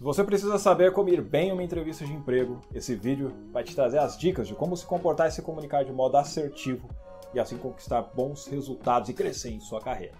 Se você precisa saber como ir bem em uma entrevista de emprego, esse vídeo vai te trazer as dicas de como se comportar e se comunicar de modo assertivo e assim conquistar bons resultados e crescer em sua carreira.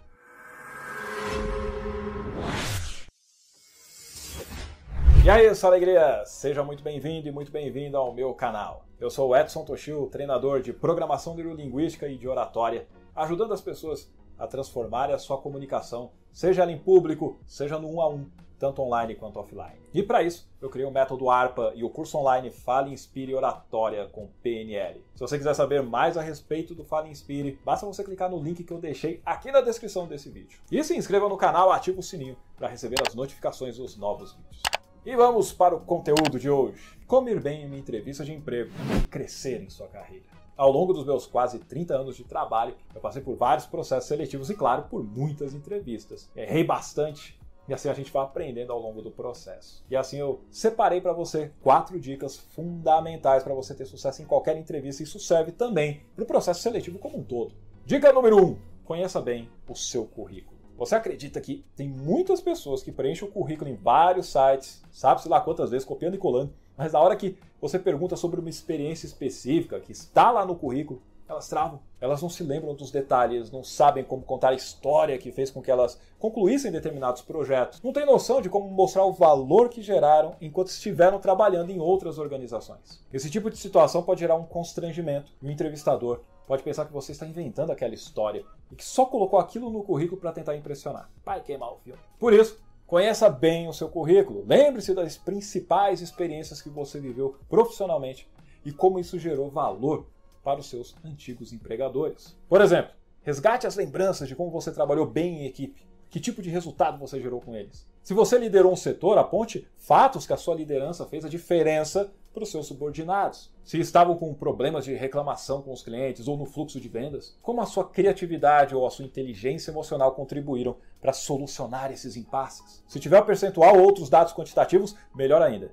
E aí, sua alegria! Seja muito bem-vindo e muito bem-vindo ao meu canal. Eu sou o Edson Toshio, treinador de programação neurolinguística e de oratória, ajudando as pessoas a transformarem a sua comunicação, seja ela em público, seja no um a um, tanto online quanto offline. E para isso, eu criei o método ARPA e o curso online Fale Inspire Oratória com PNL. Se você quiser saber mais a respeito do Fale Inspire, basta você clicar no link que eu deixei aqui na descrição desse vídeo. E se inscreva no canal, ative o sininho para receber as notificações dos novos vídeos. E vamos para o conteúdo de hoje. Como ir bem em uma entrevista de emprego e crescer em sua carreira. Ao longo dos meus quase 30 anos de trabalho, eu passei por vários processos seletivos e, claro, por muitas entrevistas. Errei bastante, e assim a gente vai aprendendo ao longo do processo. E assim eu separei para você quatro dicas fundamentais para você ter sucesso em qualquer entrevista. Isso serve também para o processo seletivo como um todo. Dica número um: conheça bem o seu currículo. Você acredita que tem muitas pessoas que preenchem o currículo em vários sites, sabe-se lá quantas vezes, copiando e colando, mas na hora que você pergunta sobre uma experiência específica que está lá no currículo, elas travam. Elas não se lembram dos detalhes, não sabem como contar a história que fez com que elas concluíssem determinados projetos. Não têm noção de como mostrar o valor que geraram enquanto estiveram trabalhando em outras organizações. Esse tipo de situação pode gerar um constrangimento e o entrevistador pode pensar que você está inventando aquela história e que só colocou aquilo no currículo para tentar impressionar. Vai queimar o filme. Por isso, Conheça bem o seu currículo. Lembre-se das principais experiências que você viveu profissionalmente e como isso gerou valor para os seus antigos empregadores. Por exemplo, resgate as lembranças de como você trabalhou bem em equipe, que tipo de resultado você gerou com eles. Se você liderou um setor, aponte fatos que a sua liderança fez a diferença para os seus subordinados. Se estavam com problemas de reclamação com os clientes ou no fluxo de vendas, como a sua criatividade ou a sua inteligência emocional contribuíram para solucionar esses impasses. Se tiver percentual ou outros dados quantitativos, melhor ainda.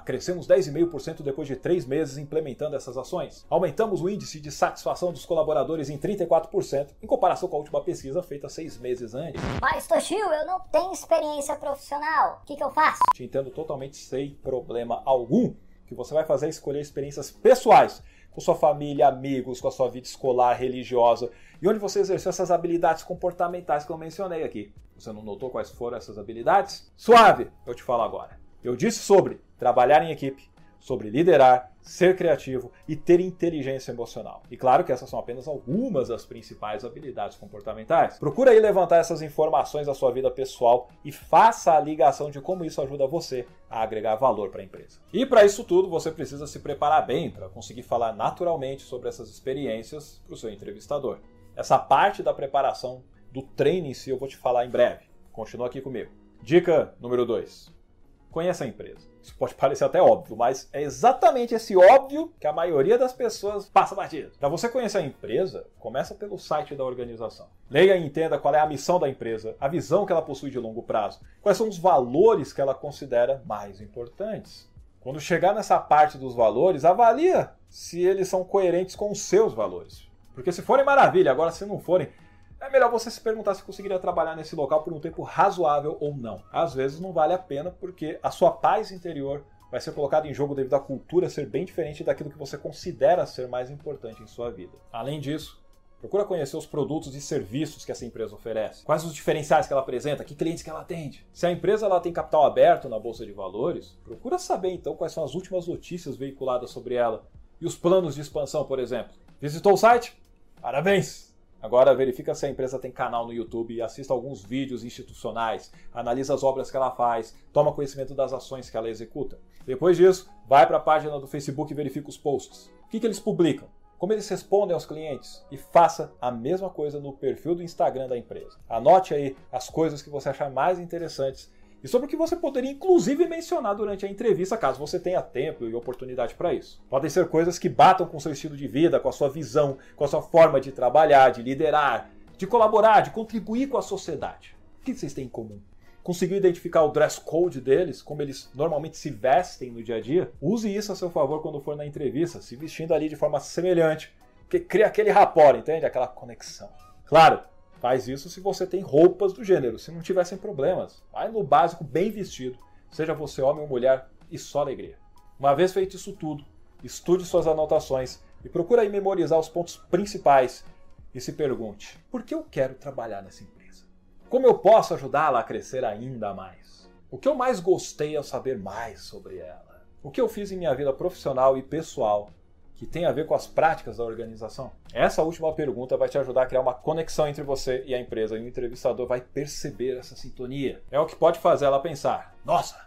Crescemos 10,5% depois de três meses implementando essas ações. Aumentamos o índice de satisfação dos colaboradores em 34%, em comparação com a última pesquisa feita seis meses antes. Mas, Toshio, eu não tenho experiência profissional. O que, que eu faço? Te entendo totalmente sem problema algum. O que você vai fazer é escolher experiências pessoais com sua família, amigos, com a sua vida escolar, religiosa, e onde você exerceu essas habilidades comportamentais que eu mencionei aqui. Você não notou quais foram essas habilidades? Suave, eu te falo agora. Eu disse sobre trabalhar em equipe, sobre liderar, ser criativo e ter inteligência emocional. E claro que essas são apenas algumas das principais habilidades comportamentais. Procura aí levantar essas informações da sua vida pessoal e faça a ligação de como isso ajuda você a agregar valor para a empresa. E para isso tudo, você precisa se preparar bem para conseguir falar naturalmente sobre essas experiências para o seu entrevistador. Essa parte da preparação do treino em si eu vou te falar em breve. Continua aqui comigo. Dica número 2 conheça a empresa. Isso pode parecer até óbvio, mas é exatamente esse óbvio que a maioria das pessoas passa batido. Para você conhecer a empresa, começa pelo site da organização. Leia e entenda qual é a missão da empresa, a visão que ela possui de longo prazo, quais são os valores que ela considera mais importantes. Quando chegar nessa parte dos valores, avalia se eles são coerentes com os seus valores. Porque se forem maravilha, agora se não forem, é melhor você se perguntar se conseguiria trabalhar nesse local por um tempo razoável ou não. Às vezes não vale a pena porque a sua paz interior vai ser colocada em jogo devido à cultura ser bem diferente daquilo que você considera ser mais importante em sua vida. Além disso, Procura conhecer os produtos e serviços que essa empresa oferece. Quais os diferenciais que ela apresenta, que clientes que ela atende. Se a empresa ela tem capital aberto na bolsa de valores, procura saber então quais são as últimas notícias veiculadas sobre ela e os planos de expansão, por exemplo. Visitou o site? Parabéns! Agora verifica se a empresa tem canal no YouTube, assista alguns vídeos institucionais, analisa as obras que ela faz, toma conhecimento das ações que ela executa. Depois disso, vai para a página do Facebook e verifica os posts. O que, que eles publicam? Como eles respondem aos clientes? E faça a mesma coisa no perfil do Instagram da empresa. Anote aí as coisas que você achar mais interessantes e sobre o que você poderia inclusive mencionar durante a entrevista, caso você tenha tempo e oportunidade para isso. Podem ser coisas que batam com seu estilo de vida, com a sua visão, com a sua forma de trabalhar, de liderar, de colaborar, de contribuir com a sociedade. O que vocês têm em comum? Conseguiu identificar o dress code deles, como eles normalmente se vestem no dia a dia? Use isso a seu favor quando for na entrevista, se vestindo ali de forma semelhante, que cria aquele rapport, entende? Aquela conexão. Claro, Faz isso se você tem roupas do gênero. Se não tiver sem problemas, vai no básico bem vestido, Seja você homem ou mulher, e só alegria. Uma vez feito isso tudo, estude suas anotações e procure aí memorizar os pontos principais e se pergunte: por que eu quero trabalhar nessa empresa? Como eu posso ajudá-la a crescer ainda mais? O que eu mais gostei ao saber mais sobre ela? O que eu fiz em minha vida profissional e pessoal que tem a ver com as práticas da organização? Essa última pergunta vai te ajudar a criar uma conexão entre você e a empresa e o entrevistador vai perceber essa sintonia. É o que pode fazer ela pensar: nossa,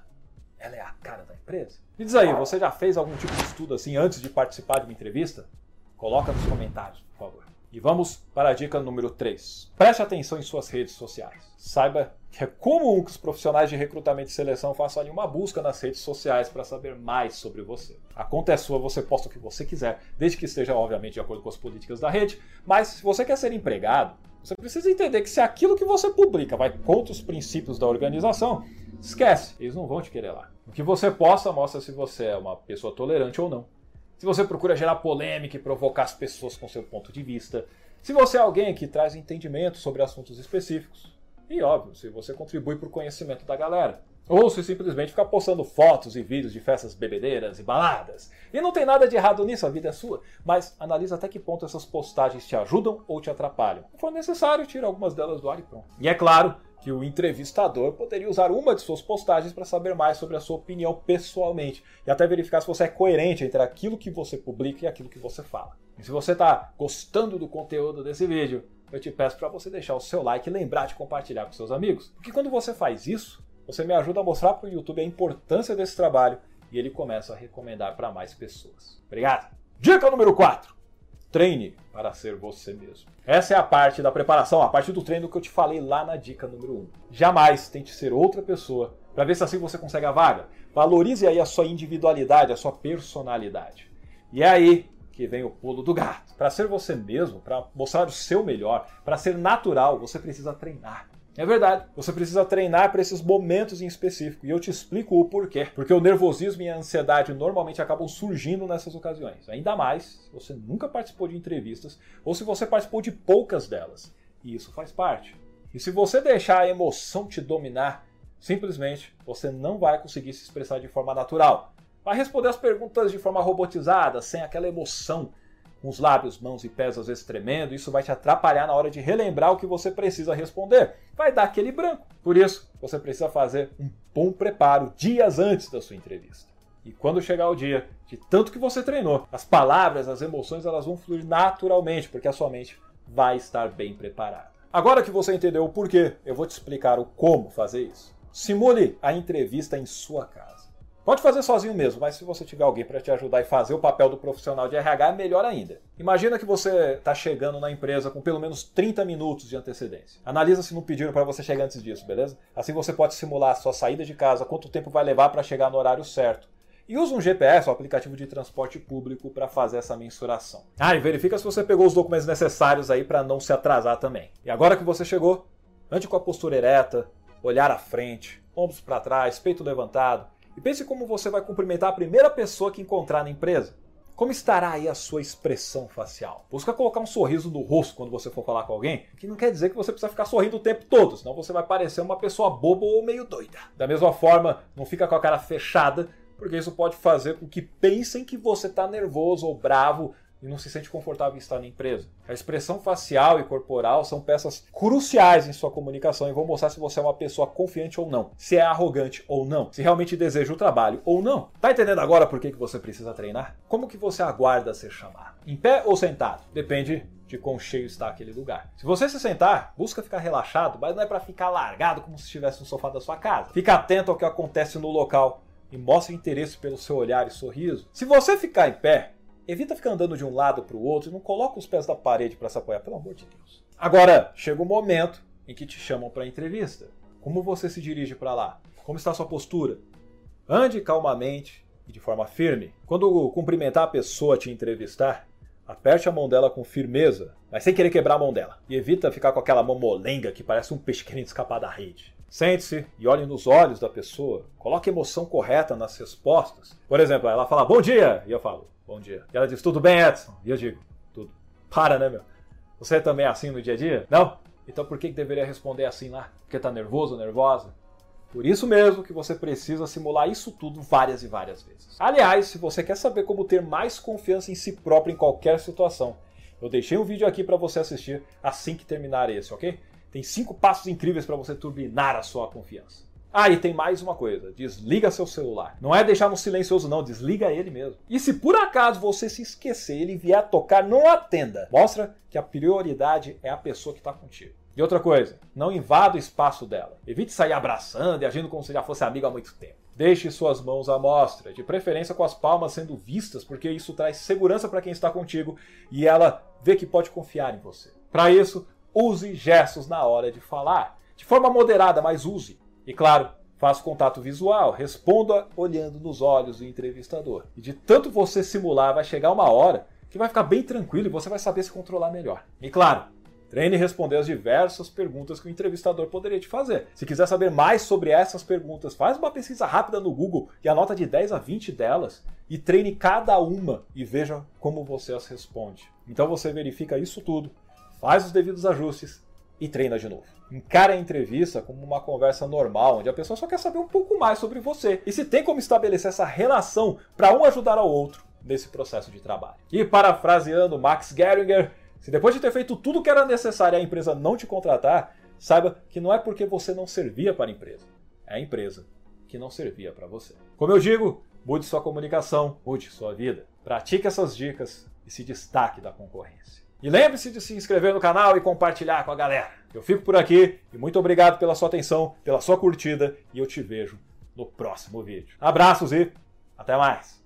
ela é a cara da empresa? Me diz aí, você já fez algum tipo de estudo assim antes de participar de uma entrevista? Coloca nos comentários, por favor. E vamos para a dica número 3. Preste atenção em suas redes sociais. Saiba que é comum que os profissionais de recrutamento e seleção façam ali uma busca nas redes sociais para saber mais sobre você. A conta é sua, você posta o que você quiser, desde que esteja, obviamente, de acordo com as políticas da rede. Mas se você quer ser empregado, você precisa entender que se aquilo que você publica vai contra os princípios da organização, esquece, eles não vão te querer lá. O que você posta mostra se você é uma pessoa tolerante ou não se você procura gerar polêmica e provocar as pessoas com seu ponto de vista, se você é alguém que traz entendimento sobre assuntos específicos, e óbvio, se você contribui para o conhecimento da galera. Ou se simplesmente ficar postando fotos e vídeos de festas bebedeiras e baladas. E não tem nada de errado nisso, a vida é sua. Mas analisa até que ponto essas postagens te ajudam ou te atrapalham. Se for necessário, tira algumas delas do ar e pronto. E é claro, que o entrevistador poderia usar uma de suas postagens para saber mais sobre a sua opinião pessoalmente e até verificar se você é coerente entre aquilo que você publica e aquilo que você fala. E se você está gostando do conteúdo desse vídeo, eu te peço para você deixar o seu like e lembrar de compartilhar com seus amigos, porque quando você faz isso, você me ajuda a mostrar para o YouTube a importância desse trabalho e ele começa a recomendar para mais pessoas. Obrigado! Dica número 4. Treine para ser você mesmo. Essa é a parte da preparação, a parte do treino que eu te falei lá na dica número 1. Jamais tente ser outra pessoa para ver se assim você consegue a vaga. Valorize aí a sua individualidade, a sua personalidade. E é aí que vem o pulo do gato. Para ser você mesmo, para mostrar o seu melhor, para ser natural, você precisa treinar. É verdade. Você precisa treinar para esses momentos em específico. E eu te explico o porquê. Porque o nervosismo e a ansiedade normalmente acabam surgindo nessas ocasiões. Ainda mais se você nunca participou de entrevistas ou se você participou de poucas delas. E isso faz parte. E se você deixar a emoção te dominar, simplesmente você não vai conseguir se expressar de forma natural. Vai responder as perguntas de forma robotizada, sem aquela emoção com os lábios, mãos e pés às vezes tremendo, isso vai te atrapalhar na hora de relembrar o que você precisa responder. Vai dar aquele branco. Por isso, você precisa fazer um bom preparo dias antes da sua entrevista. E quando chegar o dia, de tanto que você treinou, as palavras, as emoções, elas vão fluir naturalmente, porque a sua mente vai estar bem preparada. Agora que você entendeu o porquê, eu vou te explicar o como fazer isso. Simule a entrevista em sua casa. Pode fazer sozinho mesmo, mas se você tiver alguém para te ajudar e fazer o papel do profissional de RH, é melhor ainda. Imagina que você está chegando na empresa com pelo menos 30 minutos de antecedência. Analisa se não pediram para você chegar antes disso, beleza? Assim você pode simular a sua saída de casa, quanto tempo vai levar para chegar no horário certo. E usa um GPS, um aplicativo de transporte público, para fazer essa mensuração. Ah, e verifica se você pegou os documentos necessários aí para não se atrasar também. E agora que você chegou, ande com a postura ereta, olhar à frente, ombros para trás, peito levantado e pense como você vai cumprimentar a primeira pessoa que encontrar na empresa. Como estará aí a sua expressão facial? Busca colocar um sorriso no rosto quando você for falar com alguém, que não quer dizer que você precisa ficar sorrindo o tempo todo, senão você vai parecer uma pessoa boba ou meio doida. Da mesma forma, não fica com a cara fechada, porque isso pode fazer com que pensem que você está nervoso ou bravo e não se sente confortável em estar na empresa. A expressão facial e corporal são peças cruciais em sua comunicação e vão mostrar se você é uma pessoa confiante ou não, se é arrogante ou não, se realmente deseja o trabalho ou não. Tá entendendo agora por que, que você precisa treinar? Como que você aguarda ser chamado? Em pé ou sentado? Depende de quão cheio está aquele lugar. Se você se sentar, busca ficar relaxado, mas não é para ficar largado como se estivesse no sofá da sua casa. Fica atento ao que acontece no local e mostre interesse pelo seu olhar e sorriso. Se você ficar em pé, Evita ficar andando de um lado para o outro não coloca os pés na parede para se apoiar, pelo amor de Deus. Agora, chega o momento em que te chamam para entrevista. Como você se dirige para lá? Como está a sua postura? Ande calmamente e de forma firme. Quando cumprimentar a pessoa te entrevistar, aperte a mão dela com firmeza, mas sem querer quebrar a mão dela. E evita ficar com aquela mão molenga que parece um peixe querendo escapar da rede. Sente-se e olhe nos olhos da pessoa. Coloque a emoção correta nas respostas. Por exemplo, ela fala bom dia e eu falo Bom dia. E ela diz, tudo bem, Edson? E eu digo, tudo. Para, né, meu? Você também é assim no dia a dia? Não? Então por que, deveria responder assim lá? Porque tá nervoso, nervosa? Por isso mesmo que você precisa simular isso tudo várias e várias vezes. Aliás, se você quer saber como ter mais confiança em si próprio em qualquer situação, eu deixei um vídeo aqui para você assistir assim que terminar esse, ok? Tem cinco passos incríveis para você turbinar a sua confiança. Ah, e tem mais uma coisa: desliga seu celular. Não é deixar no silencioso, não, desliga ele mesmo. E se por acaso você se esquecer ele vier tocar, não atenda. Mostra que a prioridade é a pessoa que está contigo. E outra coisa, não invada o espaço dela. Evite sair abraçando e agindo como se já fosse amigo há muito tempo. Deixe suas mãos à mostra, de preferência com as palmas sendo vistas, porque isso traz segurança para quem está contigo e ela vê que pode confiar em você. Para isso, use gestos na hora de falar, de forma moderada, mas use. E claro, faça contato visual, responda olhando nos olhos do entrevistador. E de tanto você simular, vai chegar uma hora que vai ficar bem tranquilo e você vai saber se controlar melhor. E claro, Treine responder as diversas perguntas que o entrevistador poderia te fazer. Se quiser saber mais sobre essas perguntas, faz uma pesquisa rápida no Google e anota de 10 a 20 delas e treine cada uma e veja como você as responde. Então você verifica isso tudo, faz os devidos ajustes e treina de novo. Encare a entrevista como uma conversa normal, onde a pessoa só quer saber um pouco mais sobre você e se tem como estabelecer essa relação para um ajudar ao outro nesse processo de trabalho. E parafraseando Max Geringer, se depois de ter feito tudo o que era necessário a empresa não te contratar, saiba que não é porque você não servia para a empresa, é a empresa que não servia para você. Como eu digo, mude sua comunicação, mude sua vida. Pratique essas dicas e se destaque da concorrência. E lembre-se de se inscrever no canal e compartilhar com a galera. Eu fico por aqui e muito obrigado pela sua atenção, pela sua curtida e eu te vejo no próximo vídeo. Abraços e até mais!